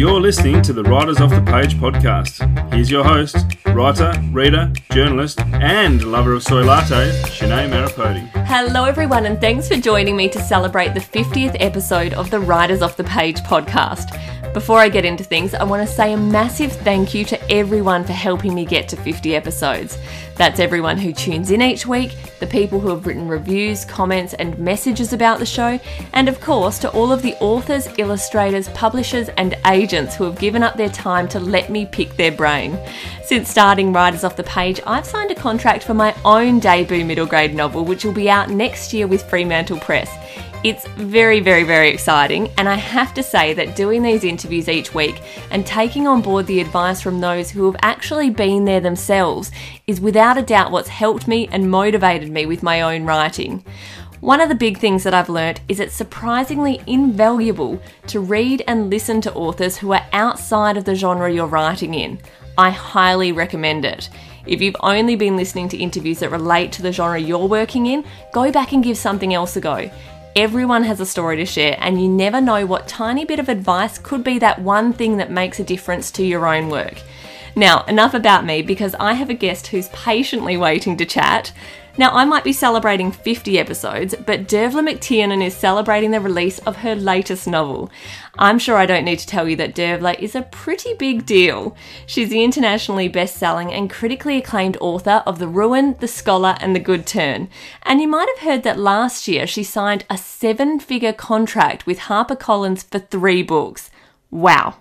You're listening to the Writers Off the Page podcast. Here's your host, writer, reader, journalist, and lover of soy latte, Shanae Maripodi. Hello, everyone, and thanks for joining me to celebrate the 50th episode of the Writers Off the Page podcast. Before I get into things, I want to say a massive thank you to everyone for helping me get to 50 episodes. That's everyone who tunes in each week, the people who have written reviews, comments, and messages about the show, and of course to all of the authors, illustrators, publishers, and agents who have given up their time to let me pick their brain. Since starting Writers Off the Page, I've signed a contract for my own debut middle grade novel, which will be out next year with Fremantle Press. It's very, very, very exciting, and I have to say that doing these interviews each week and taking on board the advice from those who have actually been there themselves is without a doubt what's helped me and motivated me with my own writing. One of the big things that I've learnt is it's surprisingly invaluable to read and listen to authors who are outside of the genre you're writing in. I highly recommend it. If you've only been listening to interviews that relate to the genre you're working in, go back and give something else a go. Everyone has a story to share, and you never know what tiny bit of advice could be that one thing that makes a difference to your own work. Now, enough about me because I have a guest who's patiently waiting to chat. Now, I might be celebrating 50 episodes, but Dervla McTiernan is celebrating the release of her latest novel. I'm sure I don't need to tell you that Dervla is a pretty big deal. She's the internationally best selling and critically acclaimed author of The Ruin, The Scholar, and The Good Turn. And you might have heard that last year she signed a seven figure contract with HarperCollins for three books. Wow.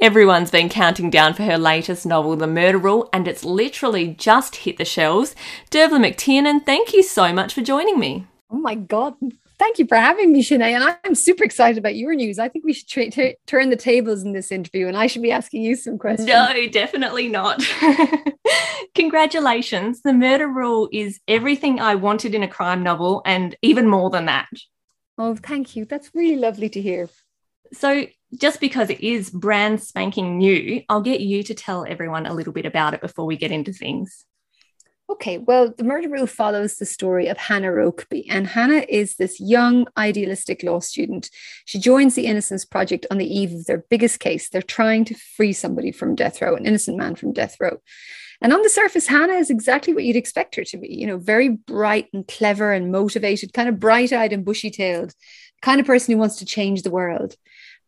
Everyone's been counting down for her latest novel, The Murder Rule, and it's literally just hit the shelves. Dervla McTiernan, thank you so much for joining me. Oh my God. Thank you for having me, Shanae. And I'm super excited about your news. I think we should tra- t- turn the tables in this interview and I should be asking you some questions. No, definitely not. Congratulations. The Murder Rule is everything I wanted in a crime novel and even more than that. Oh, thank you. That's really lovely to hear. So, just because it is brand spanking new, I'll get you to tell everyone a little bit about it before we get into things. Okay, well, The Murder Rule follows the story of Hannah Rokeby. And Hannah is this young, idealistic law student. She joins the Innocence Project on the eve of their biggest case. They're trying to free somebody from death row, an innocent man from death row. And on the surface, Hannah is exactly what you'd expect her to be, you know, very bright and clever and motivated, kind of bright eyed and bushy tailed, kind of person who wants to change the world.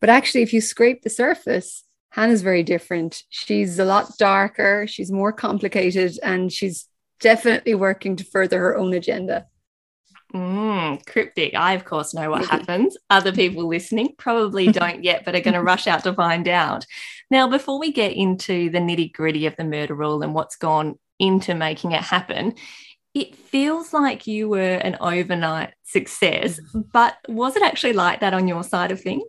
But actually, if you scrape the surface, Hannah's very different. She's a lot darker, she's more complicated, and she's definitely working to further her own agenda. Mm, cryptic. I, of course, know what happens. Other people listening probably don't yet, but are going to rush out to find out. Now, before we get into the nitty gritty of the murder rule and what's gone into making it happen, it feels like you were an overnight success, mm-hmm. but was it actually like that on your side of things?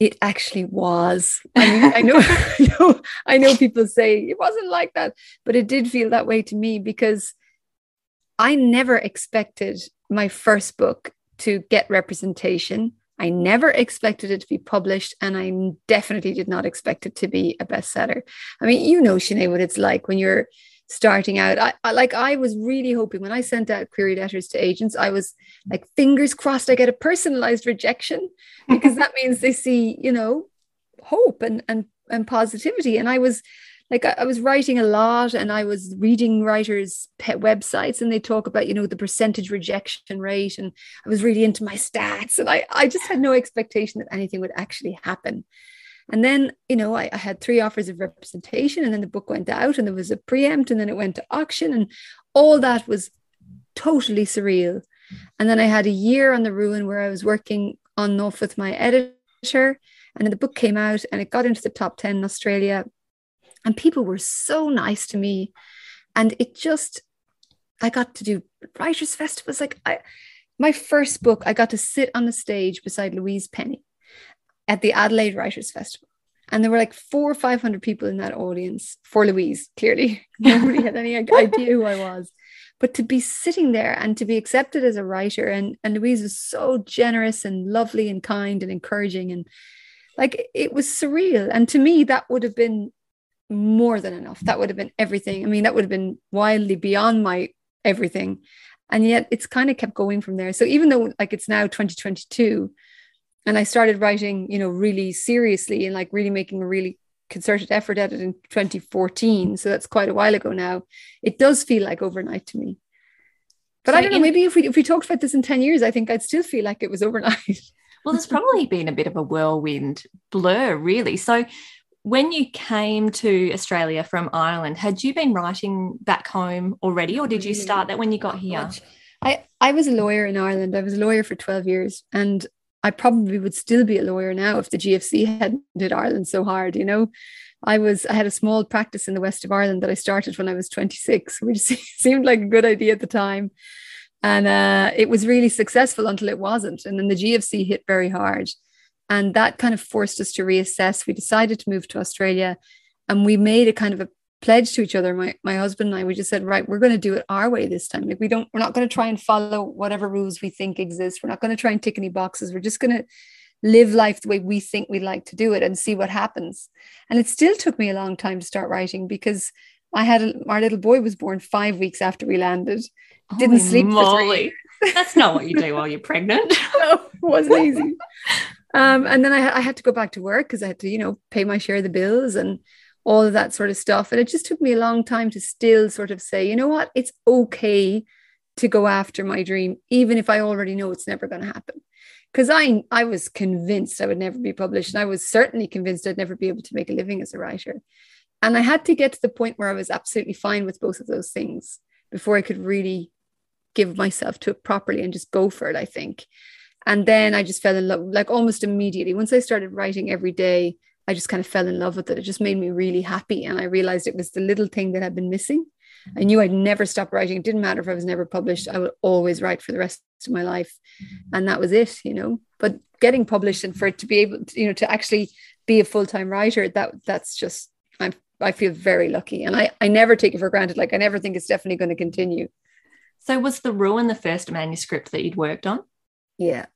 It actually was. I, mean, I know, I know, I know people say it wasn't like that, but it did feel that way to me because I never expected my first book to get representation. I never expected it to be published, and I definitely did not expect it to be a bestseller. I mean, you know, Shanae, what it's like when you're starting out. I, I, like I was really hoping when I sent out query letters to agents, I was like fingers crossed I get a personalized rejection because that means they see, you know, hope and and and positivity. And I was like I, I was writing a lot and I was reading writers' pet websites and they talk about, you know, the percentage rejection rate. And I was really into my stats and I, I just had no expectation that anything would actually happen. And then, you know, I, I, had three offers of representation, and then the book went out, and there was a preempt, and then it went to auction, and all that was totally surreal. And then I had a year on the ruin where I was working on off with my editor, and then the book came out, and it got into the top 10 in Australia. And people were so nice to me. And it just, I got to do writers' festivals. Like I, my first book, I got to sit on the stage beside Louise Penny at the Adelaide Writers Festival. And there were like four or 500 people in that audience for Louise, clearly. Nobody had any idea who I was. But to be sitting there and to be accepted as a writer, and, and Louise was so generous and lovely and kind and encouraging. And like it was surreal. And to me, that would have been more than enough. That would have been everything. I mean, that would have been wildly beyond my everything. And yet it's kind of kept going from there. So even though like it's now 2022, and I started writing, you know, really seriously and like really making a really concerted effort at it in 2014. So that's quite a while ago now. It does feel like overnight to me. But so I don't know, maybe if we if we talked about this in 10 years, I think I'd still feel like it was overnight. well, there's probably been a bit of a whirlwind blur, really. So when you came to Australia from Ireland, had you been writing back home already, or did you mm. start that when you got here? I, I was a lawyer in Ireland. I was a lawyer for 12 years. And I probably would still be a lawyer now if the GFC hadn't hit Ireland so hard, you know. I was I had a small practice in the west of Ireland that I started when I was 26, which seemed like a good idea at the time. And uh, it was really successful until it wasn't. And then the GFC hit very hard. And that kind of forced us to reassess. We decided to move to Australia and we made a kind of a pledge to each other. My, my husband and i we just said right we're going to do it our way this time. Like we don't we're not going to try and follow whatever rules we think exist. We're not going to try and tick any boxes. We're just going to live life the way we think we'd like to do it and see what happens. And it still took me a long time to start writing because i had a, our little boy was born five weeks after we landed. Holy didn't sleep that's not what you do while you're pregnant. No it wasn't easy. Um, and then I, I had to go back to work because i had to you know pay my share of the bills and all of that sort of stuff. And it just took me a long time to still sort of say, you know what, it's okay to go after my dream, even if I already know it's never going to happen. Because I, I was convinced I would never be published. And I was certainly convinced I'd never be able to make a living as a writer. And I had to get to the point where I was absolutely fine with both of those things before I could really give myself to it properly and just go for it, I think. And then I just fell in love, like almost immediately. Once I started writing every day, I just kind of fell in love with it. It just made me really happy. And I realized it was the little thing that I had been missing. I knew I'd never stop writing. It didn't matter if I was never published, I would always write for the rest of my life. And that was it, you know. But getting published and for it to be able to, you know, to actually be a full-time writer, that that's just I'm I feel very lucky. And I, I never take it for granted. Like I never think it's definitely going to continue. So was the ruin the first manuscript that you'd worked on? Yeah.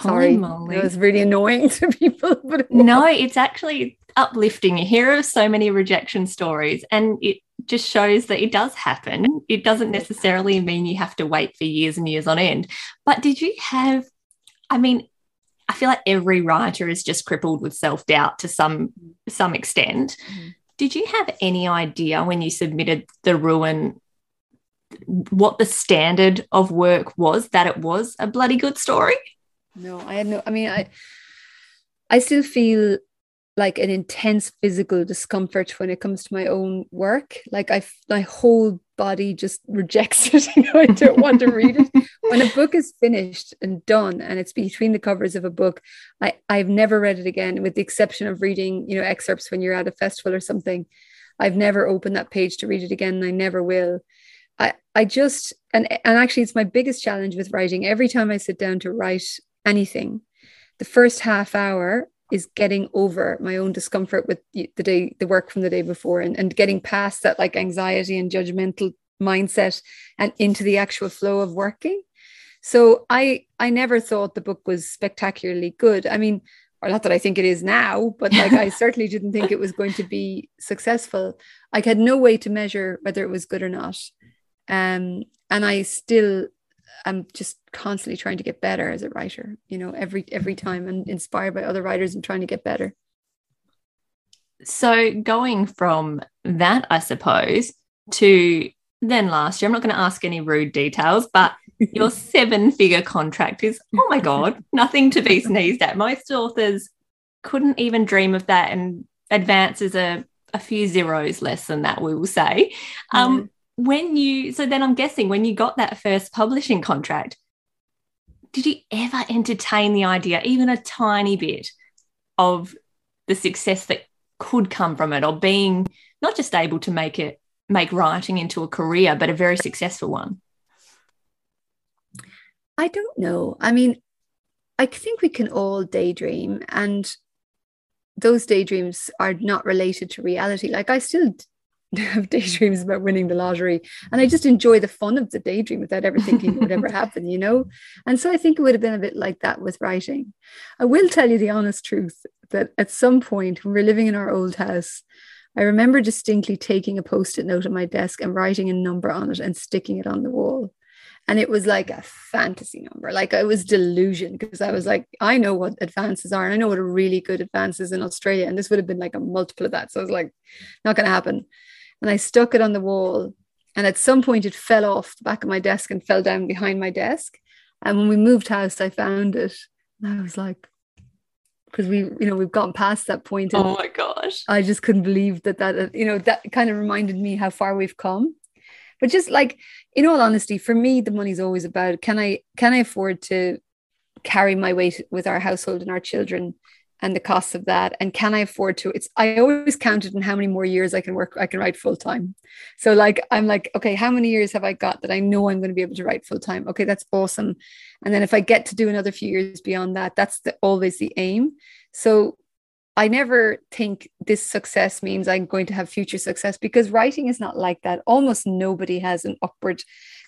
Sorry, it was really annoying to people. But no, it's actually uplifting. You hear of so many rejection stories, and it just shows that it does happen. It doesn't necessarily mean you have to wait for years and years on end. But did you have? I mean, I feel like every writer is just crippled with self doubt to some some extent. Mm-hmm. Did you have any idea when you submitted the ruin what the standard of work was that it was a bloody good story? No, I had no. I mean, I I still feel like an intense physical discomfort when it comes to my own work. Like I, my whole body just rejects it. you know, I don't want to read it. When a book is finished and done, and it's between the covers of a book, I I've never read it again, with the exception of reading, you know, excerpts when you're at a festival or something. I've never opened that page to read it again, and I never will. I I just and and actually, it's my biggest challenge with writing. Every time I sit down to write anything. The first half hour is getting over my own discomfort with the day, the work from the day before, and, and getting past that like anxiety and judgmental mindset and into the actual flow of working. So I I never thought the book was spectacularly good. I mean, or not that I think it is now, but like I certainly didn't think it was going to be successful. I had no way to measure whether it was good or not. Um, and I still I'm just constantly trying to get better as a writer, you know, every every time and inspired by other writers and trying to get better. So going from that, I suppose, to then last year, I'm not going to ask any rude details, but your seven figure contract is, oh my God, nothing to be sneezed at. Most authors couldn't even dream of that. And advance is a, a few zeros less than that, we will say. Um, when you so then i'm guessing when you got that first publishing contract did you ever entertain the idea even a tiny bit of the success that could come from it or being not just able to make it make writing into a career but a very successful one? I don't know. I mean i think we can all daydream and those daydreams are not related to reality. Like i still have daydreams about winning the lottery and i just enjoy the fun of the daydream without ever thinking it would ever happen you know and so i think it would have been a bit like that with writing i will tell you the honest truth that at some point when we we're living in our old house i remember distinctly taking a post-it note on my desk and writing a number on it and sticking it on the wall And it was like a fantasy number. Like I was delusion because I was like, I know what advances are and I know what a really good advances in Australia. And this would have been like a multiple of that. So I was like, not going to happen. And I stuck it on the wall. And at some point it fell off the back of my desk and fell down behind my desk. And when we moved house, I found it. And I was like, because we, you know, we've gotten past that point. Oh my gosh. I just couldn't believe that, that, you know, that kind of reminded me how far we've come. But just like, in all honesty, for me, the money's always about can I, can I afford to carry my weight with our household and our children and the costs of that and can i afford to it's i always counted in how many more years i can work i can write full time so like i'm like okay how many years have i got that i know i'm going to be able to write full time okay that's awesome. And then if i get to do another few years beyond that that's the, always the aim. So i never think this success means i'm going to have future success because writing is not like that. Almost nobody has an upward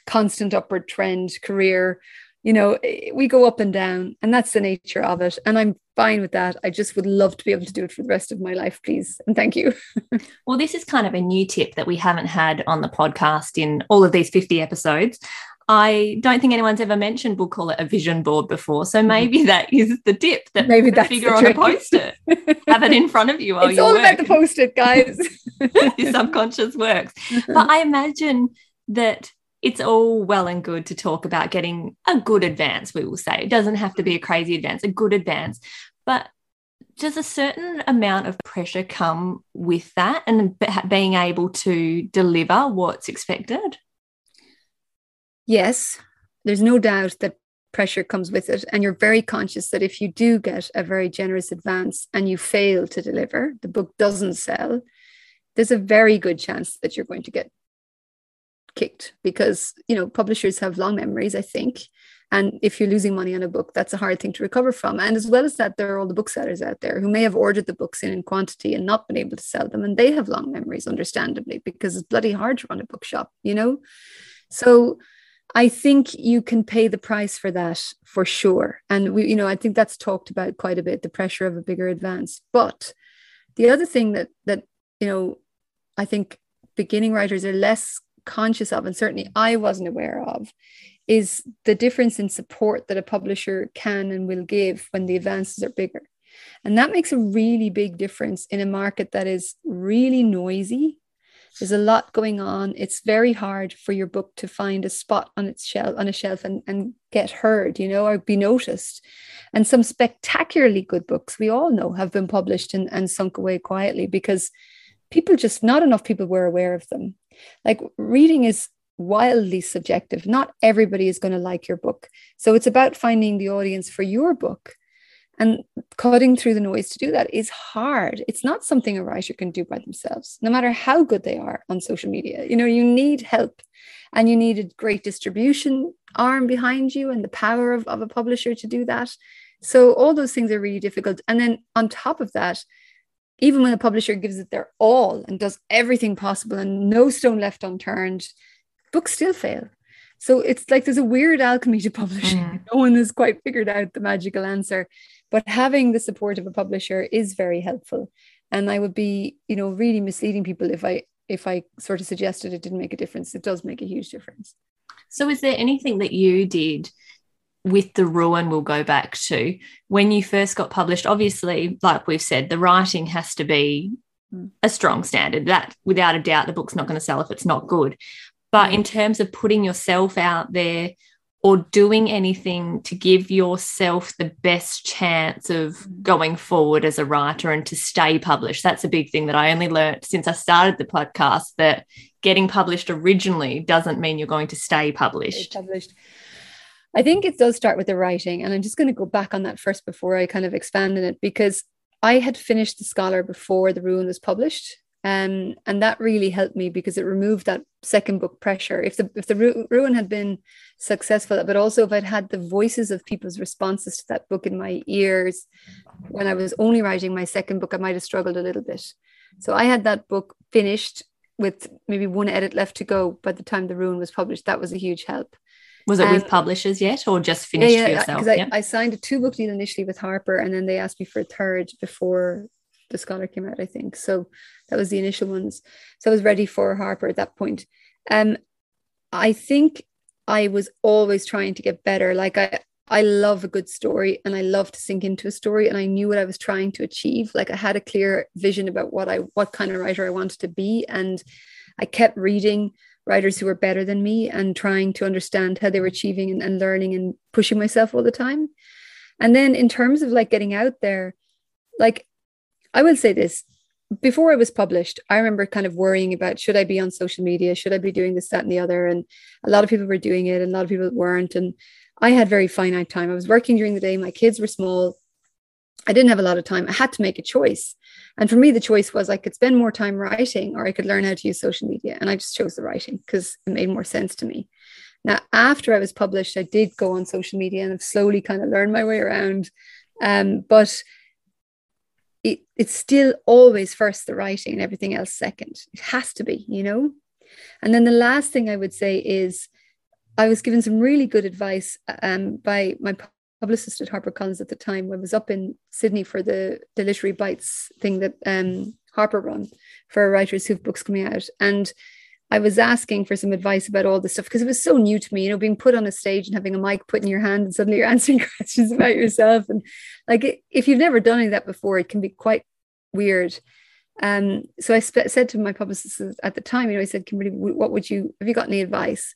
constant upward trend career you know, we go up and down, and that's the nature of it. And I'm fine with that. I just would love to be able to do it for the rest of my life, please. And thank you. well, this is kind of a new tip that we haven't had on the podcast in all of these 50 episodes. I don't think anyone's ever mentioned, we'll call it a vision board before. So mm-hmm. maybe that is the tip that maybe that's figure on a post it. Have it in front of you while it's you all work. about the post it, guys. Your subconscious works. But I imagine that it's all well and good to talk about getting a good advance, we will say. It doesn't have to be a crazy advance, a good advance. But does a certain amount of pressure come with that and being able to deliver what's expected? Yes, there's no doubt that pressure comes with it. And you're very conscious that if you do get a very generous advance and you fail to deliver, the book doesn't sell, there's a very good chance that you're going to get kicked because you know publishers have long memories i think. And if you're losing money on a book that's a hard thing to recover from. And as well as that there are all the booksellers out there who may have ordered the books in in quantity and not been able to sell them. And they have long memories understandably because it's bloody hard to run a bookshop you know? So i think you can pay the price for that for sure. And we you know i think that's talked about quite a bit the pressure of a bigger advance. But the other thing that that you know i think beginning writers are less conscious of, and certainly I wasn't aware of, is the difference in support that a publisher can and will give when the advances are bigger. And that makes a really big difference in a market that is really noisy. There's a lot going on. It's very hard for your book to find a spot on its shelf on a shelf and, and get heard, you know, or be noticed. And some spectacularly good books we all know have been published and, and sunk away quietly because people just not enough people were aware of them. Like reading is wildly subjective. Not everybody is going to like your book. So it's about finding the audience for your book. And cutting through the noise to do that is hard. It's not something a writer can do by themselves, no matter how good they are on social media. You know, you need help and you need a great distribution arm behind you and the power of, of a publisher to do that. So all those things are really difficult. And then on top of that, even when a publisher gives it their all and does everything possible and no stone left unturned, books still fail. So it's like there's a weird alchemy to publishing. Mm. No one has quite figured out the magical answer. But having the support of a publisher is very helpful. And I would be, you know, really misleading people if I if I sort of suggested it didn't make a difference. It does make a huge difference. So is there anything that you did with the ruin we'll go back to when you first got published obviously like we've said the writing has to be mm. a strong standard. That without a doubt the book's not going to sell if it's not good. But in mm. terms of putting yourself out there or doing anything to give yourself the best chance of mm. going forward as a writer and to stay published that's a big thing that i only learned since i started the podcast that getting published originally doesn't mean you're going to stay published, published. I think it does start with the writing. And I'm just going to go back on that first before I kind of expand on it because I had finished The Scholar before The Ruin was published. Um, and that really helped me because it removed that second book pressure. If the if the ruin had been successful, but also if I'd had the voices of people's responses to that book in my ears when I was only writing my second book, I might have struggled a little bit. So I had that book finished with maybe one edit left to go by the time the ruin was published. That was a huge help. Was it um, with publishers yet or just finished yeah, yeah, yourself? Because I, I signed a two book deal initially with Harper and then they asked me for a third before the scholar came out, I think. So that was the initial ones. So I was ready for Harper at that point. Um, I think I was always trying to get better. Like I, I love a good story and I love to sink into a story and I knew what I was trying to achieve. Like I had a clear vision about what I what kind of writer I wanted to be and I kept reading writers who were better than me and trying to understand how they were achieving and, and learning and pushing myself all the time. And then in terms of like getting out there, like I will say this before I was published, I remember kind of worrying about should I be on social media? Should I be doing this, that, and the other? And a lot of people were doing it, and a lot of people weren't. And I had very finite time. I was working during the day. My kids were small. I didn't have a lot of time. I had to make a choice. And for me, the choice was I could spend more time writing or I could learn how to use social media. And I just chose the writing because it made more sense to me. Now, after I was published, I did go on social media and I've slowly kind of learned my way around. Um, but it, it's still always first the writing and everything else second. It has to be, you know? And then the last thing I would say is I was given some really good advice um, by my publicist at HarperCollins at the time I was up in Sydney for the, the Literary Bites thing that um, Harper run for writers who have books coming out. And I was asking for some advice about all this stuff because it was so new to me, you know, being put on a stage and having a mic put in your hand and suddenly you're answering questions about yourself. And like, if you've never done any of that before, it can be quite weird. Um, so I sp- said to my publicist at the time, you know, I said, Kimberly, what would you, have you got any advice?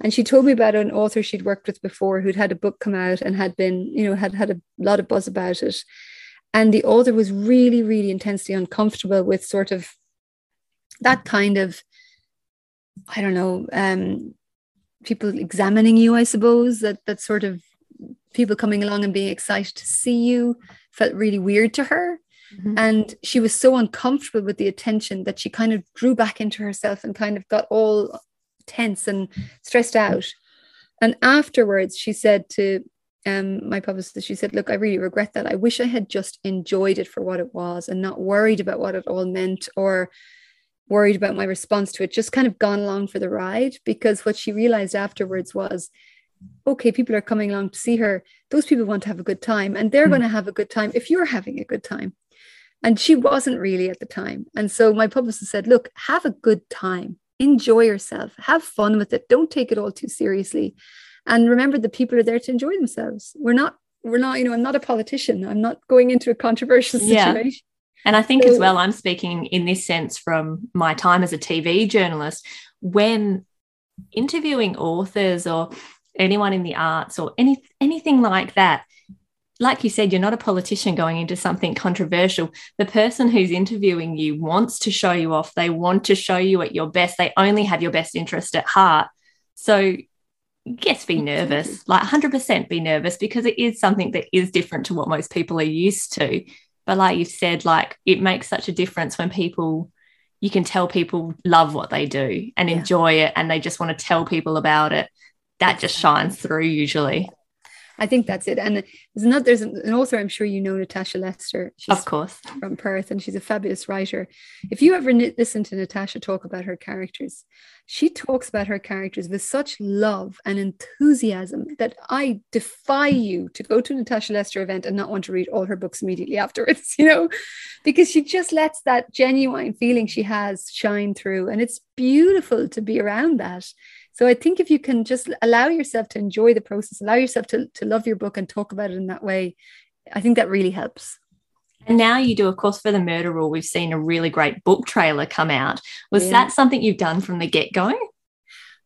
And she told me about an author she'd worked with before who'd had a book come out and had been, you know, had had a lot of buzz about it. And the author was really, really intensely uncomfortable with sort of that kind of I don't know, um, people examining you, I suppose, that that sort of people coming along and being excited to see you felt really weird to her. Mm-hmm. And she was so uncomfortable with the attention that she kind of drew back into herself and kind of got all tense and stressed out. And afterwards, she said to um, my publicist, she said, Look, I really regret that. I wish I had just enjoyed it for what it was and not worried about what it all meant or worried about my response to it, just kind of gone along for the ride. Because what she realized afterwards was, okay, people are coming along to see her. Those people want to have a good time, and they're mm. going to have a good time if you're having a good time. And she wasn't really at the time. And so my publicist said, look, have a good time, enjoy yourself, have fun with it. Don't take it all too seriously. And remember, the people are there to enjoy themselves. We're not, we're not, you know, I'm not a politician. I'm not going into a controversial situation. Yeah. And I think as well, I'm speaking in this sense from my time as a TV journalist, when interviewing authors or anyone in the arts or any anything like that, like you said, you're not a politician going into something controversial. The person who's interviewing you wants to show you off. They want to show you at your best. They only have your best interest at heart. So, yes, be nervous, like 100% be nervous because it is something that is different to what most people are used to. But like you said, like it makes such a difference when people you can tell people love what they do and yeah. enjoy it and they just want to tell people about it. That just shines through usually. I think that's it. And there's another, there's an author, I'm sure you know, Natasha Lester. She's of course. From Perth, and she's a fabulous writer. If you ever listen to Natasha talk about her characters, she talks about her characters with such love and enthusiasm that I defy you to go to a Natasha Lester event and not want to read all her books immediately afterwards, you know, because she just lets that genuine feeling she has shine through. And it's beautiful to be around that so I think if you can just allow yourself to enjoy the process, allow yourself to, to love your book and talk about it in that way, I think that really helps. And now you do, of course, for the murder rule, we've seen a really great book trailer come out. Was yeah. that something you've done from the get go?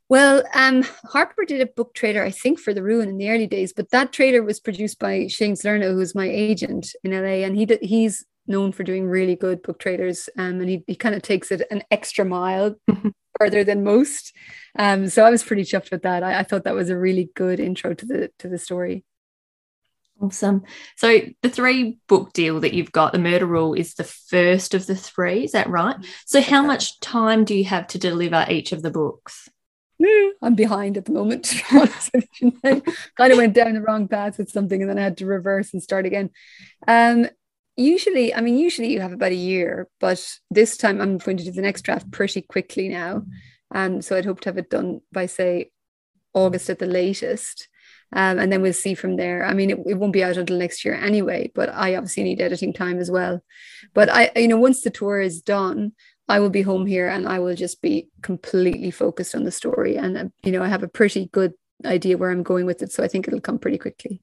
Well, um, Harper did a book trailer, I think, for The Ruin in the early days, but that trailer was produced by Shane Salerno, who's my agent in LA, and he he's known for doing really good book trailers, um, and he, he kind of takes it an extra mile further than most. Um, so I was pretty chuffed with that. I, I thought that was a really good intro to the to the story. Awesome. So the three book deal that you've got, the murder rule is the first of the three, is that right? So how much time do you have to deliver each of the books? I'm behind at the moment. Kind of went down the wrong path with something and then I had to reverse and start again. Um, usually, I mean, usually you have about a year, but this time I'm going to do the next draft pretty quickly now. Um, so I'd hope to have it done by, say, August at the latest. Um, and then we'll see from there. I mean, it, it won't be out until next year anyway, but I obviously need editing time as well. But I, you know, once the tour is done, I will be home here and I will just be completely focused on the story. And, uh, you know, I have a pretty good idea where I'm going with it. So I think it'll come pretty quickly.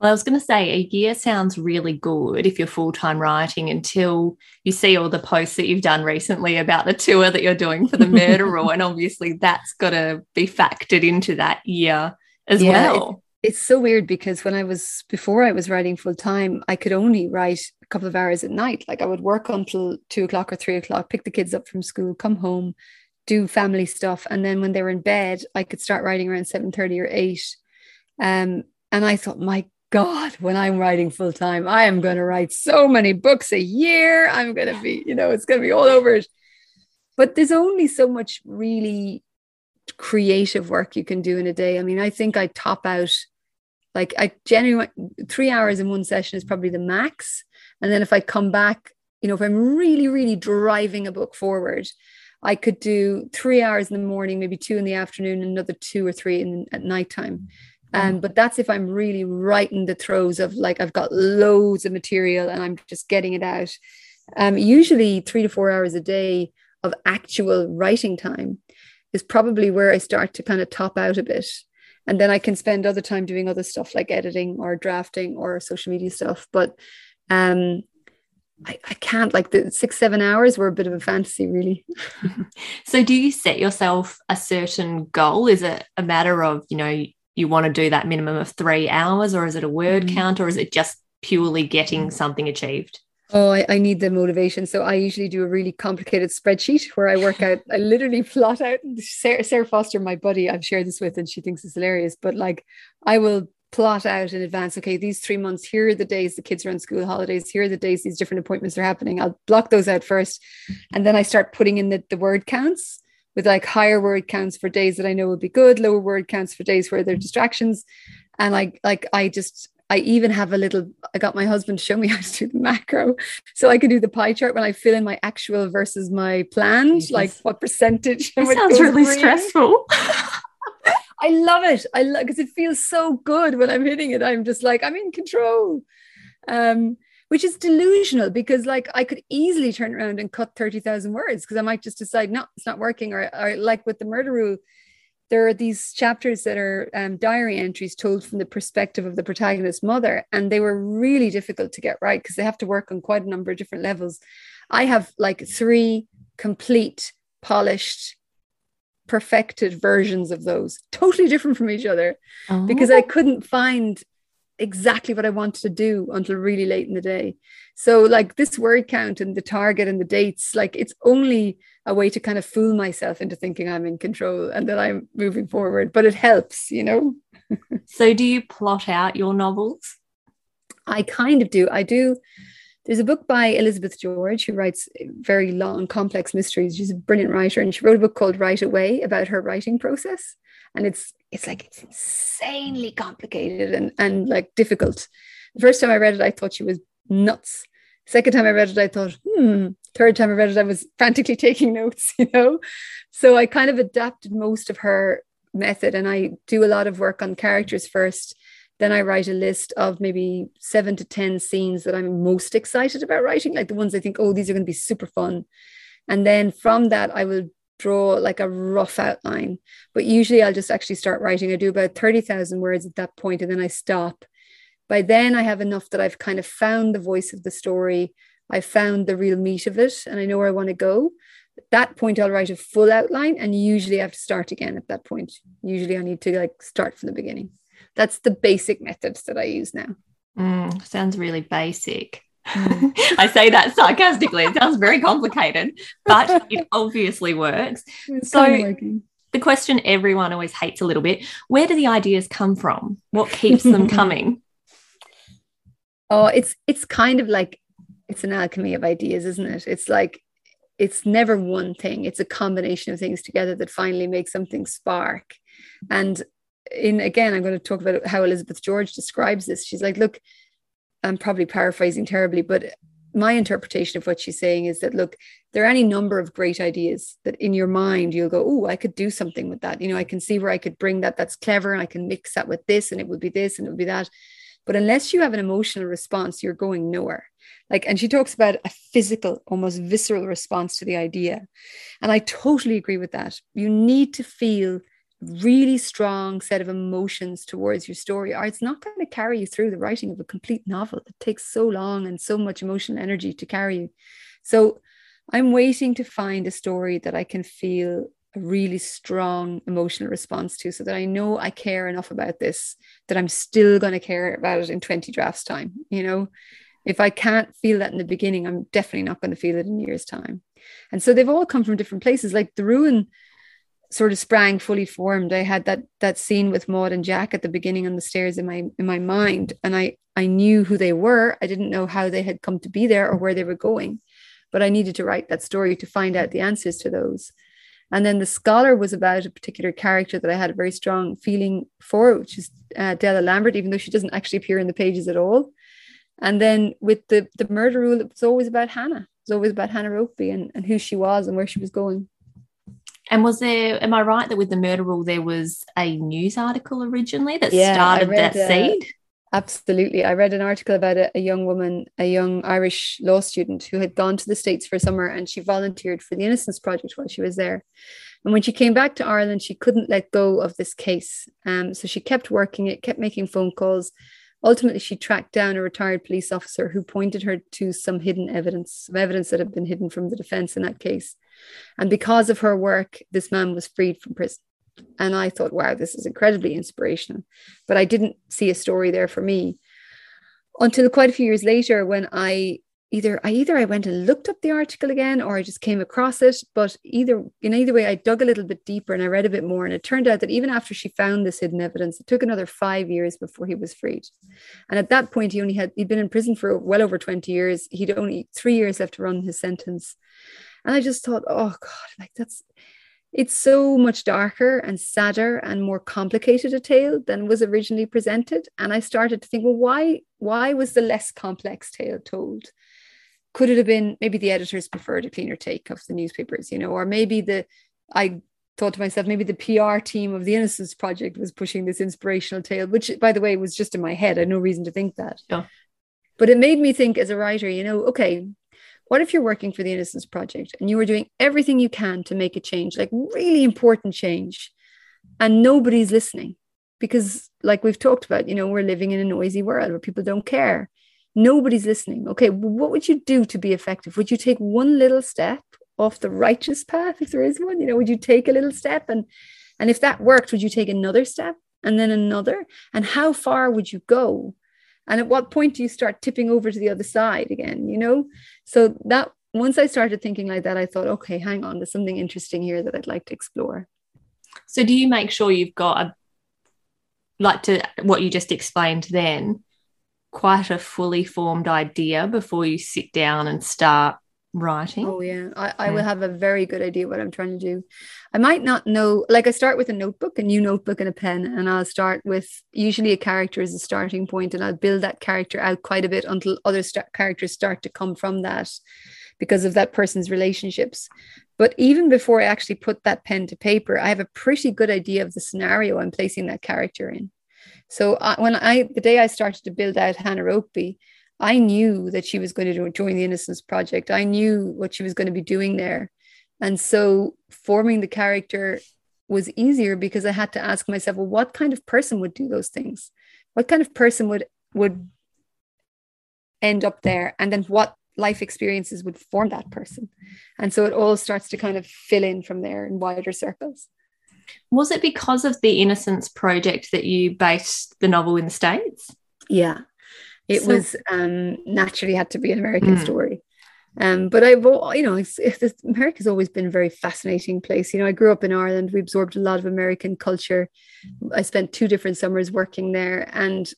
Well, I was going to say a year sounds really good if you're full time writing until you see all the posts that you've done recently about the tour that you're doing for the murder rule. and obviously that's got to be factored into that year as yeah, well. It, it's so weird because when I was before I was writing full time, I could only write a couple of hours at night. Like I would work until two o'clock or three o'clock, pick the kids up from school, come home, do family stuff. And then when they were in bed, I could start writing around 7 30 or 8. Um, and I thought, my God, when I'm writing full time, I am going to write so many books a year. I'm going to be, you know, it's going to be all over. But there's only so much really creative work you can do in a day. I mean, I think I top out like I genuinely three hours in one session is probably the max. And then if I come back, you know, if I'm really, really driving a book forward, I could do three hours in the morning, maybe two in the afternoon, another two or three in at nighttime. Um, mm. but that's if I'm really right in the throes of like I've got loads of material and I'm just getting it out. Um, usually three to four hours a day of actual writing time is probably where I start to kind of top out a bit. And then I can spend other time doing other stuff like editing or drafting or social media stuff. But um, I, I can't like the six, seven hours were a bit of a fantasy, really. so do you set yourself a certain goal? Is it a matter of, you know, you want to do that minimum of three hours, or is it a word mm-hmm. count, or is it just purely getting something achieved? Oh, I, I, need the motivation. So I usually do a really complicated spreadsheet where I work out, I literally plot out Sara, Sara Foster, my buddy, I've shared this with, and she thinks it's hilarious. But like, I will plot out in advance, okay, these three months, here are the days the kids are on school holidays, here are the days these different appointments are happening. I'll block those out first. And then I start putting in the, the word counts with like higher word counts for days that I know will be good, lower word counts for days where there are distractions. And like, like I just, I even have a little, I got my husband to show me how to do the macro. So I can do the pie chart when I fill in my actual versus my planned, Jesus. like what percentage. That sounds really stressful. I love it. I love because it feels so good when I'm hitting it. I'm just like, I'm in control. Um, which is delusional because like I could easily turn around and cut 30,000 words because I might just decide, no, it's not working. Or, or like with the murder rule, there are these chapters that are um, diary entries told from the perspective of the protagonist's mother. And they were really difficult to get right because they have to work on quite a number of different levels. I have like three complete, polished, perfected versions of those, totally different from each other, oh. because I couldn't find exactly what I wanted to do until really late in the day. So, like this word count and the target and the dates, like it's only a way to kind of fool myself into thinking I'm in control and that I'm moving forward, but it helps, you know. so, do you plot out your novels? I kind of do. I do. There's a book by Elizabeth George who writes very long, complex mysteries. She's a brilliant writer, and she wrote a book called Write Away about her writing process. And it's it's like it's insanely complicated and and like difficult. The first time I read it, I thought she was nuts. Second time I read it, I thought, hmm. Third time I read it, I was frantically taking notes, you know. So I kind of adapted most of her method, and I do a lot of work on characters first. Then I write a list of maybe seven to 10 scenes that I'm most excited about writing, like the ones I think, oh, these are going to be super fun. And then from that, I will draw like a rough outline. But usually I'll just actually start writing. I do about 30,000 words at that point and then I stop. By then I have enough that I've kind of found the voice of the story. I found the real meat of it and I know where I want to go. At that point, I'll write a full outline and usually I have to start again at that point. Usually I need to like start from the beginning. That's the basic methods that I use now. Mm, sounds really basic. I say that sarcastically. It sounds very complicated, but it obviously works. It's so, the question everyone always hates a little bit where do the ideas come from? What keeps them coming? Oh, it's it's kind of like it's an alchemy of ideas, isn't it? It's like it's never one thing. It's a combination of things together that finally makes something spark. And in again, I'm going to talk about how Elizabeth George describes this. She's like, look, I'm probably paraphrasing terribly, but my interpretation of what she's saying is that look, there are any number of great ideas that in your mind you'll go, oh, I could do something with that. You know, I can see where I could bring that. That's clever, and I can mix that with this, and it would be this, and it would be that. But unless you have an emotional response, you're going nowhere. Like, and she talks about a physical, almost visceral response to the idea. And I totally agree with that. You need to feel really strong set of emotions towards your story, or it's not going to carry you through the writing of a complete novel. It takes so long and so much emotional energy to carry you. So I'm waiting to find a story that I can feel a really strong emotional response to so that I know I care enough about this that I'm still going to care about it in 20 drafts time. You know, if I can't feel that in the beginning, I'm definitely not going to feel it in years' time. And so they've all come from different places. Like the ruin sort of sprang fully formed. I had that that scene with Maude and Jack at the beginning on the stairs in my in my mind, and I I knew who they were. I didn't know how they had come to be there or where they were going, but I needed to write that story to find out the answers to those. And then the scholar was about a particular character that I had a very strong feeling for, which is uh, Della Lambert, even though she doesn't actually appear in the pages at all. And then with the the murder rule, it was always about Hannah. It was always about Hannah Rokeby and, and who she was and where she was going. And was there, am I right that with the murder rule, there was a news article originally that yeah, started that uh, seed? Absolutely. I read an article about a, a, young woman, a young Irish law student who had gone to the States for summer and she volunteered for the Innocence Project while she was there. And when she came back to Ireland, she couldn't let go of this case. Um, so she kept working it, kept making phone calls. Ultimately, she tracked down a retired police officer who pointed her to some hidden evidence, some evidence that had been hidden from the defense in that case. And because of her work, this man was freed from prison. And I thought, wow, this is incredibly inspirational. But I didn't see a story there for me until quite a few years later when I either I either I went and looked up the article again or I just came across it. But either in either way, I dug a little bit deeper and I read a bit more. And it turned out that even after she found this hidden evidence, it took another five years before he was freed. And at that point, he only had he'd been in prison for well over 20 years. He'd only three years left to run his sentence. And I just thought, oh God, like that's it's so much darker and sadder and more complicated a tale than was originally presented. And I started to think, well, why why was the less complex tale told? Could it have been maybe the editors preferred a cleaner take of the newspapers, you know, or maybe the I thought to myself, maybe the PR team of the Innocence Project was pushing this inspirational tale, which by the way was just in my head. I had no reason to think that. Yeah. But it made me think as a writer, you know, okay, what if you're working for the Innocence Project and you were doing everything you can to make a change, like really important change, and nobody's listening? Because, like we've talked about, you know, we're living in a noisy world where people don't care. Nobody's listening. Okay, what would you do to be effective? Would you take one little step off the righteous path, if there is one? You know, would you take a little step and and if that worked, would you take another step and then another? And how far would you go and at what point do you start tipping over to the other side again you know? So that once i started thinking like that i thought okay hang on there's something interesting here that i'd like to explore. So do you make sure you've got a like to what you just explained then quite a fully formed idea before you sit down and start writing. Oh yeah. I, I yeah. will have a very good idea what i'm trying to do. I might not know like i start with a notebook a new notebook and a pen and i'll start with usually a character as a starting point and i'll build that character out quite a bit until other st- characters start to come from that because of that person's relationships. But even before i actually put that pen to paper i have a pretty good idea of the scenario i'm placing that character in. So I, when i the day i started to build out hannah Rokeby I knew that she was going to join the Innocence Project. I knew what she was going to be doing there. And so forming the character was easier because I had to ask myself, well, what kind of person would do those things? What kind of person would would end up there? And then what life experiences would form that person? And so it all starts to kind of fill in from there in wider circles. Was it because of the Innocence Project that you based the novel in the States? Yeah, it so, was um, naturally had to be an American mm. story. Um, but I've, you know, it's, it's, America's always been a very fascinating place. You know, I grew up in Ireland. We absorbed a lot of American culture. I spent two different summers working there, and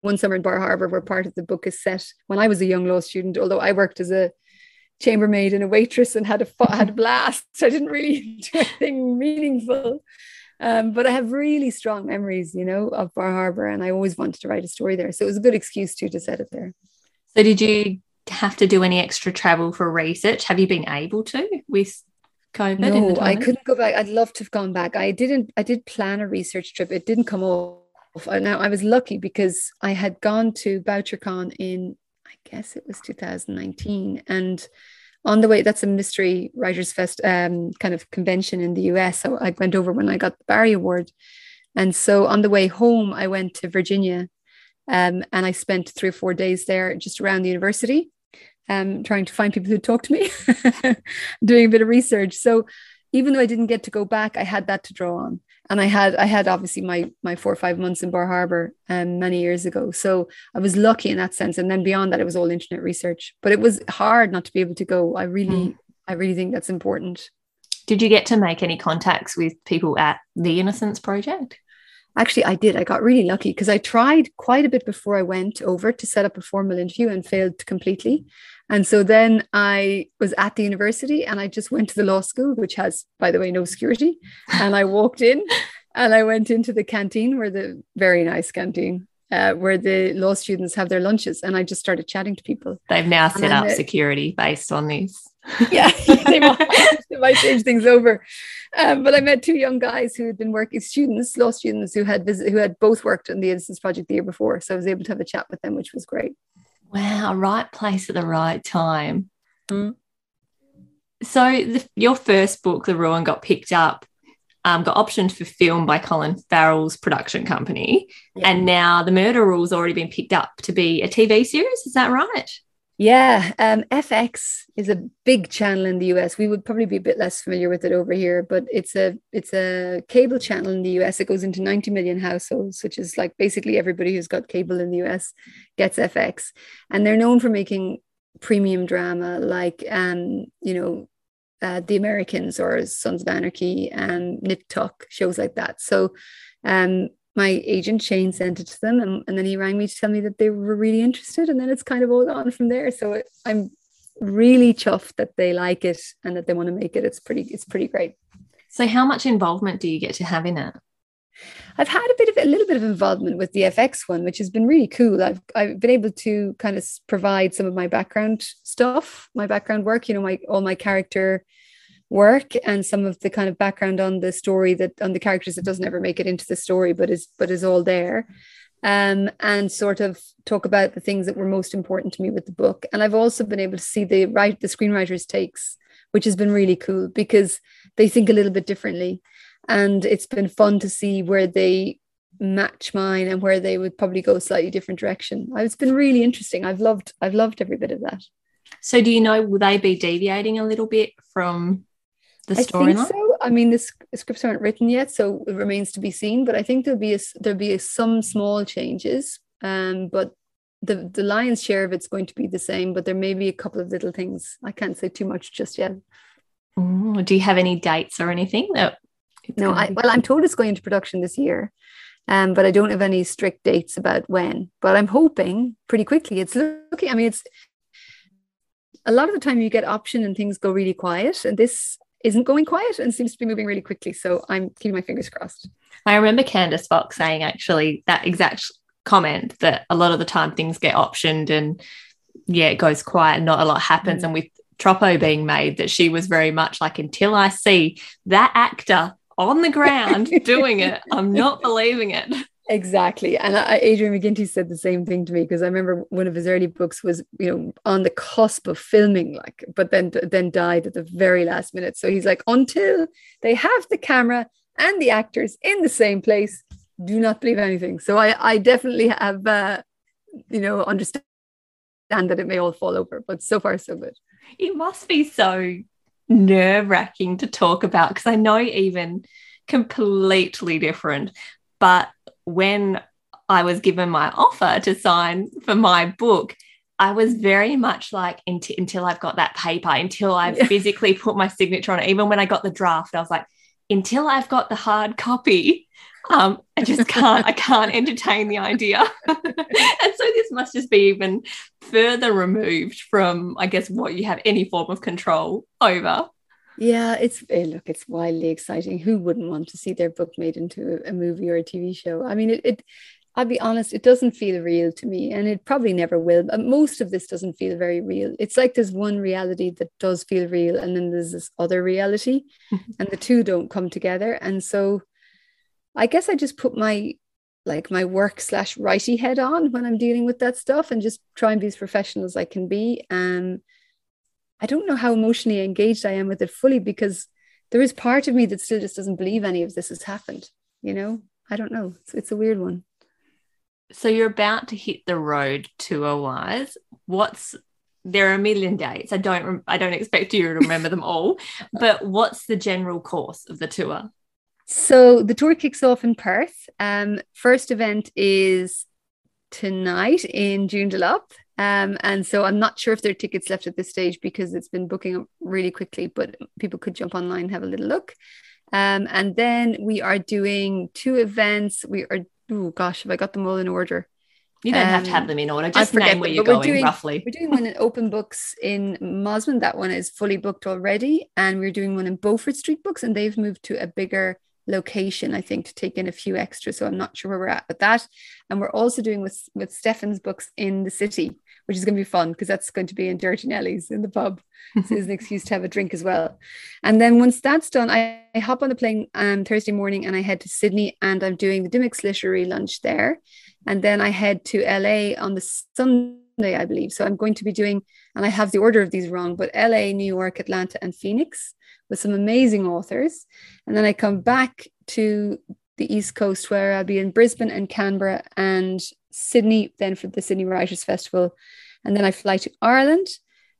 one summer in Bar Harbor, where part of the book is set when I was a young law student. Although I worked as a chambermaid and a waitress and had a had a blast, I didn't really do anything meaningful. Um, but I have really strong memories, you know, of Bar Harbor, and I always wanted to write a story there. So it was a good excuse too to set it there. So did you have to do any extra travel for research? Have you been able to with COVID? No, I couldn't go back. I'd love to have gone back. I didn't. I did plan a research trip. It didn't come off. Now I was lucky because I had gone to BoucherCon in, I guess it was 2019, and on the way, that's a mystery writers fest um, kind of convention in the US. So I went over when I got the Barry Award. And so on the way home, I went to Virginia um, and I spent three or four days there just around the university, um, trying to find people who'd talk to me, doing a bit of research. So even though I didn't get to go back, I had that to draw on. And I had I had obviously my my four or five months in Bar Harbor um, many years ago. So I was lucky in that sense. And then beyond that, it was all internet research. But it was hard not to be able to go. I really, mm. I really think that's important. Did you get to make any contacts with people at the Innocence Project? Actually, I did. I got really lucky because I tried quite a bit before I went over to set up a formal interview and failed completely. And so then I was at the university and I just went to the law school, which has, by the way, no security. And I walked in and I went into the canteen where the very nice canteen. Uh, where the law students have their lunches, and I just started chatting to people. They've now set up security based on this. yeah, they might, they might change things over. Um, but I met two young guys who had been working students, law students who had visit, who had both worked on the Innocence Project the year before. So I was able to have a chat with them, which was great. Wow, right place at the right time. Mm. So the, your first book, The Ruin, got picked up, um, got optioned for film by Colin Farrell's production company, yeah. and now The Murder Rule's already been picked up to be a TV series. Is that right? Yeah, um, FX is a big channel in the US. We would probably be a bit less familiar with it over here, but it's a it's a cable channel in the US. It goes into 90 million households, which is like basically everybody who's got cable in the US gets FX, and they're known for making premium drama like um you know uh, The Americans or Sons of Anarchy and Nip Tuck shows like that. So um my agent Shane sent it to them and, and then he rang me to tell me that they were really interested and then it's kind of all on from there so it, i'm really chuffed that they like it and that they want to make it it's pretty it's pretty great so how much involvement do you get to have in it I've had a bit of a little bit of involvement with the FX one, which has been really cool. I've I've been able to kind of provide some of my background stuff, my background work. You know, my all my character work and some of the kind of background on the story that on the characters that doesn't ever make it into the story but is but is all there. Um, and sort of talk about the things that were most important to me with the book. And i've also been able to see the write the screenwriters takes which has been really cool because they think a little bit differently. And it's been fun to see where they match mine and where they would probably go slightly different direction. It's been really interesting. I've loved i've loved every bit of that. So do you know will they be deviating a little bit from the storyline? I think so. I mean, the, scripts aren't written yet, so it remains to be seen. But I think there'll be a, there'll be a, some small changes. Um, but the the lion's share of it's going to be the same. But there may be a couple of little things. I can't say too much just yet. Ooh, do you have any dates or anything that? No, I, well, I'm told it's going into production this year. Um, but I don't have any strict dates about when. But I'm hoping pretty quickly. It's looking. I mean, it's a lot of the time you get option and things go really quiet, and this isn't going quiet and seems to be moving really quickly. So I'm keeping my fingers crossed. I remember Candice Fox saying actually that exact comment that a lot of the time things get optioned and yeah, it goes quiet and not a lot happens. Mm. And with Troppo being made, that she was very much like, until I see that actor on the ground doing it, I'm not believing it. Exactly. And I, Adrian McKinty said the same thing to me because I remember one of his early books was, you know, on the cusp of filming, like, but then then died at the very last minute. So he's like, until they have the camera and the actors in the same place, do not believe anything. So I, I definitely have, uh, you know, understand that it may all fall over, but so far so good. It must be so nerve wracking to talk about because I know even completely different, but when I was given my offer to sign for my book, I was very much like until, I've got that paper, until I've yeah. physically put my signature on it. Even when I got the draft, I was like, until I've got the hard copy, um, I just can't, I can't entertain the idea. and so this must just be even further removed from, I guess, what you have any form of control over. Yeah, it's eh, look, it's wildly exciting. Who wouldn't want to see their book made into a, movie or a TV show? I mean, it, it I'll be honest, it doesn't feel real to me, and it probably never will. But most of this doesn't feel very real. It's like there's one reality that does feel real, and then there's this other reality, and the two don't come together. And so, I guess I just put my like my work slash righty head on when I'm dealing with that stuff, and just try and be as professional as I can be. Um, I don't know how emotionally engaged I am with it fully because there is part of me that still just doesn't believe any of this has happened. You know, I don't know. It's, it's a weird one. So you're about to hit the road tour wise. What's there are a million dates. I don't I don't expect you to remember them all, but what's the general course of the tour? So the tour kicks off in Perth. Um, first event is tonight in Joondalup. Um, and so I'm not sure if there are tickets left at this stage because it's been booking up really quickly, but people could jump online have a little look. Um, and then we are doing two events. We are, oh gosh, have I got them all in order? You don't um, have to have um, them in order. Just name where you're going doing, roughly. We're doing one in Open Books in Mosman. That one is fully booked already. And we're doing one in Beaufort Street Books, and they've moved to a bigger location, I think, to take in a few extra. So I'm not sure where we're at with that. And we're also doing with with Stefen's books in the city, which is going to be fun because that's going to be in Dirty Nelly's in the pub. so it's an excuse to have a drink as well. And then once that's done, I, I hop on the plane um, Thursday morning and I head to Sydney and I'm doing the Dymocks Literary Lunch there. And then I head to LA on the Sunday, I believe. So I'm going to be doing, and I have the order of these wrong, but LA, New York, Atlanta, and Phoenix with some amazing authors. And then I come back to the East Coast where I'll be in Brisbane and Canberra and Sydney, then for the Sydney Writers Festival. And then I fly to Ireland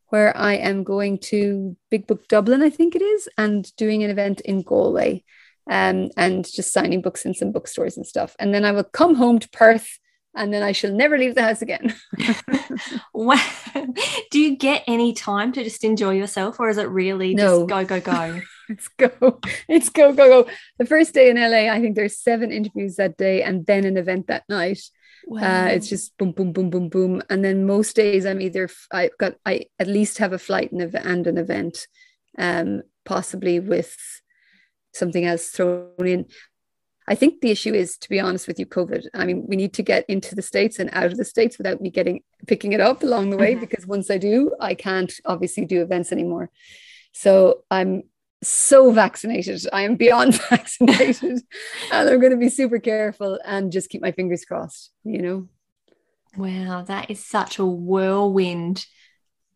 where I am going to Big Book Dublin, I think it is, and doing an event in Galway um, and just signing books in some bookstores and stuff. And then I will come home to Perth and then I shall never leave the house again. wow. Do you get any time to just enjoy yourself or is it really no. just go, go, go? it's go. It's go, go, go. The first day in LA, I think there's seven interviews that day and then an event that night. Wow. Uh, it's just boom, boom, boom, boom, boom. And then most days I'm either, I've got, I at least have a flight and, and an event, um, possibly with something else thrown in. I think the issue is, to be honest with you, COVID. I mean, we need to get into the States and out of the States without me getting picking it up along the way, mm-hmm. because once I do, I can't obviously do events anymore. So I'm so vaccinated. I am beyond vaccinated. and I'm going to be super careful and just keep my fingers crossed, you know? Wow, that is such a whirlwind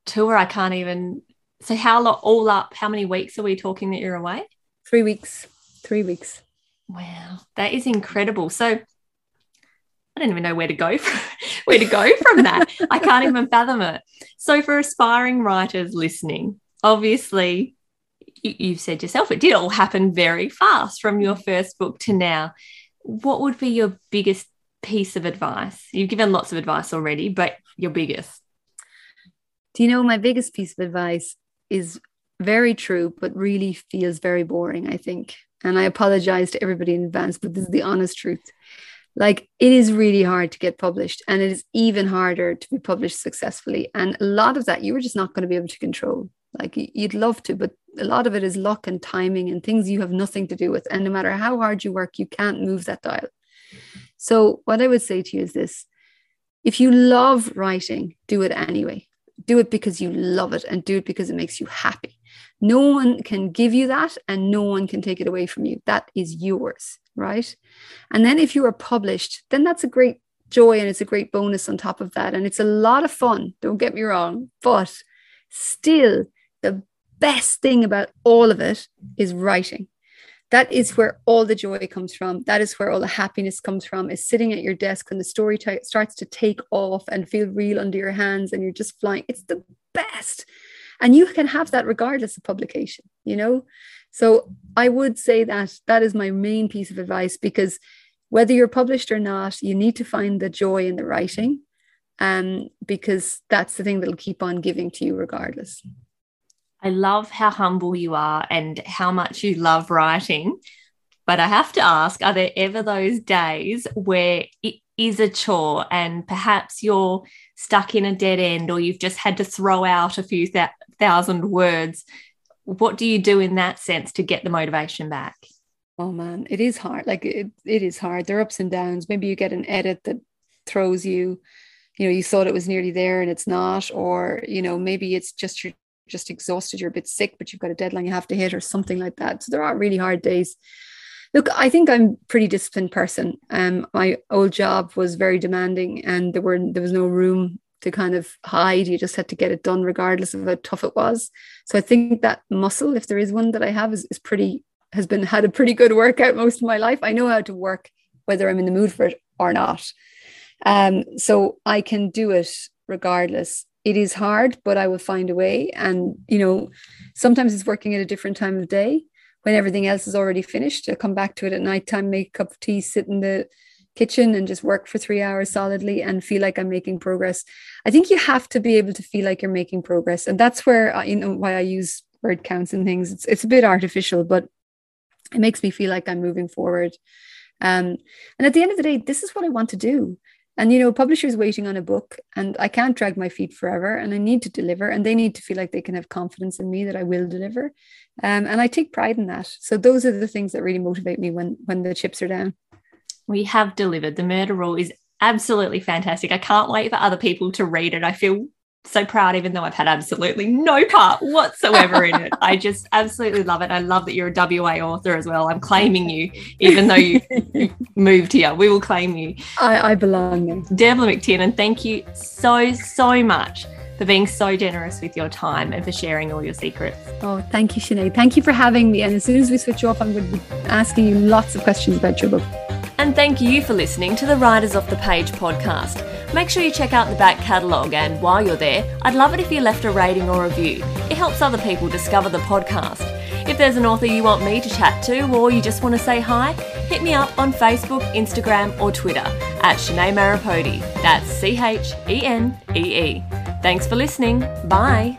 tour. I can't even. So, how long, all up, how many weeks are we talking that you're away? Three weeks. Three weeks. Wow, that is incredible. So I don't even know where to go from, where to go from that. I can't even fathom it. So for aspiring writers listening, obviously you, have said yourself it did all happen very fast from your mm. first book to now. What would be your biggest piece of advice? You've given lots of advice already, but your biggest. Do you know my biggest piece of advice is very true, but really feels very boring, I think. And I apologize to everybody in advance, but this is the honest truth. Like it is really hard to get published, and it is even harder to be published successfully. And a lot of that you were just not going to be able to control. Like you'd love to, but a lot of it is luck and timing and things you have nothing to do with. And no matter how hard you work, you can't move that dial. So, what I would say to you is this if you love writing, do it anyway. Do it because you love it and do it because it makes you happy. No one can give you that and no one can take it away from you. That is yours, right? And then if you are published, then that's a great joy and it's a great bonus on top of that. And it's a lot of fun, don't get me wrong. But still, the best thing about all of it is writing. That is where all the joy comes from. That is where all the happiness comes from, is sitting at your desk when the story t- starts to take off and feel real under your hands and you're just flying. It's the best and you can have that regardless of publication you know so i would say that that is my main piece of advice because whether you're published or not you need to find the joy in the writing um, because that's the thing that'll keep on giving to you regardless i love how humble you are and how much you love writing but i have to ask are there ever those days where it is a chore and perhaps you're stuck in a dead end or you've just had to throw out a few th- thousand words. What do you do in that sense to get the motivation back? Oh man, it is hard. Like it, it is hard. There are ups and downs. Maybe you get an edit that throws you, you know, you thought it was nearly there and it's not, or you know, maybe it's just you're just exhausted, you're a bit sick, but you've got a deadline you have to hit or something like that. So there are really hard days. Look, I think I'm pretty disciplined person. Um, my old job was very demanding, and there were there was no room to kind of hide. You just had to get it done regardless of how tough it was. So I think that muscle, if there is one that I have, is, is pretty has been had a pretty good workout most of my life. I know how to work whether I'm in the mood for it or not. Um, so I can do it regardless. It is hard, but I will find a way. And you know, sometimes it's working at a different time of day when everything else is already finished. I come back to it at night time, make a cup of tea, sit in the kitchen and just work for three hours solidly and feel like I'm making progress. I think you have to be able to feel like you're making progress. And that's where, uh, you know, why I use word counts and things. It's, it's a bit artificial, but it makes me feel like I'm moving forward. Um, and at the end of the day, this is what I want to do. And, you know, publishers waiting on a book and I can't drag my feet forever and I need to deliver and they need to feel like they can have confidence in me that I will deliver. Um, and I take pride in that. So those are the things that really motivate me when, when the chips are down. We have delivered. The murder rule is absolutely fantastic. I can't wait for other people to read it. I feel so proud, even though I've had absolutely no part whatsoever in it. I just absolutely love it. I love that you're a WA author as well. I'm claiming you, even though you, you moved here. We will claim you. I, I belong there. Dervla McTiernan, thank you so, so much for being so generous with your time and for sharing all your secrets. Oh, thank you, Chenee. Thank you for having me. And as soon as we switch off, I'm going to be asking you lots of questions about your book. And thank you for listening to the Writers Off the Page podcast. Make sure you check out the back catalogue, and while you're there, I'd love it if you left a rating or review. It helps other people discover the podcast. If there's an author you want me to chat to, or you just want to say hi, hit me up on Facebook, Instagram, or Twitter at Chenee Marrapodi. That's C H E N E E. Thanks for listening. Bye.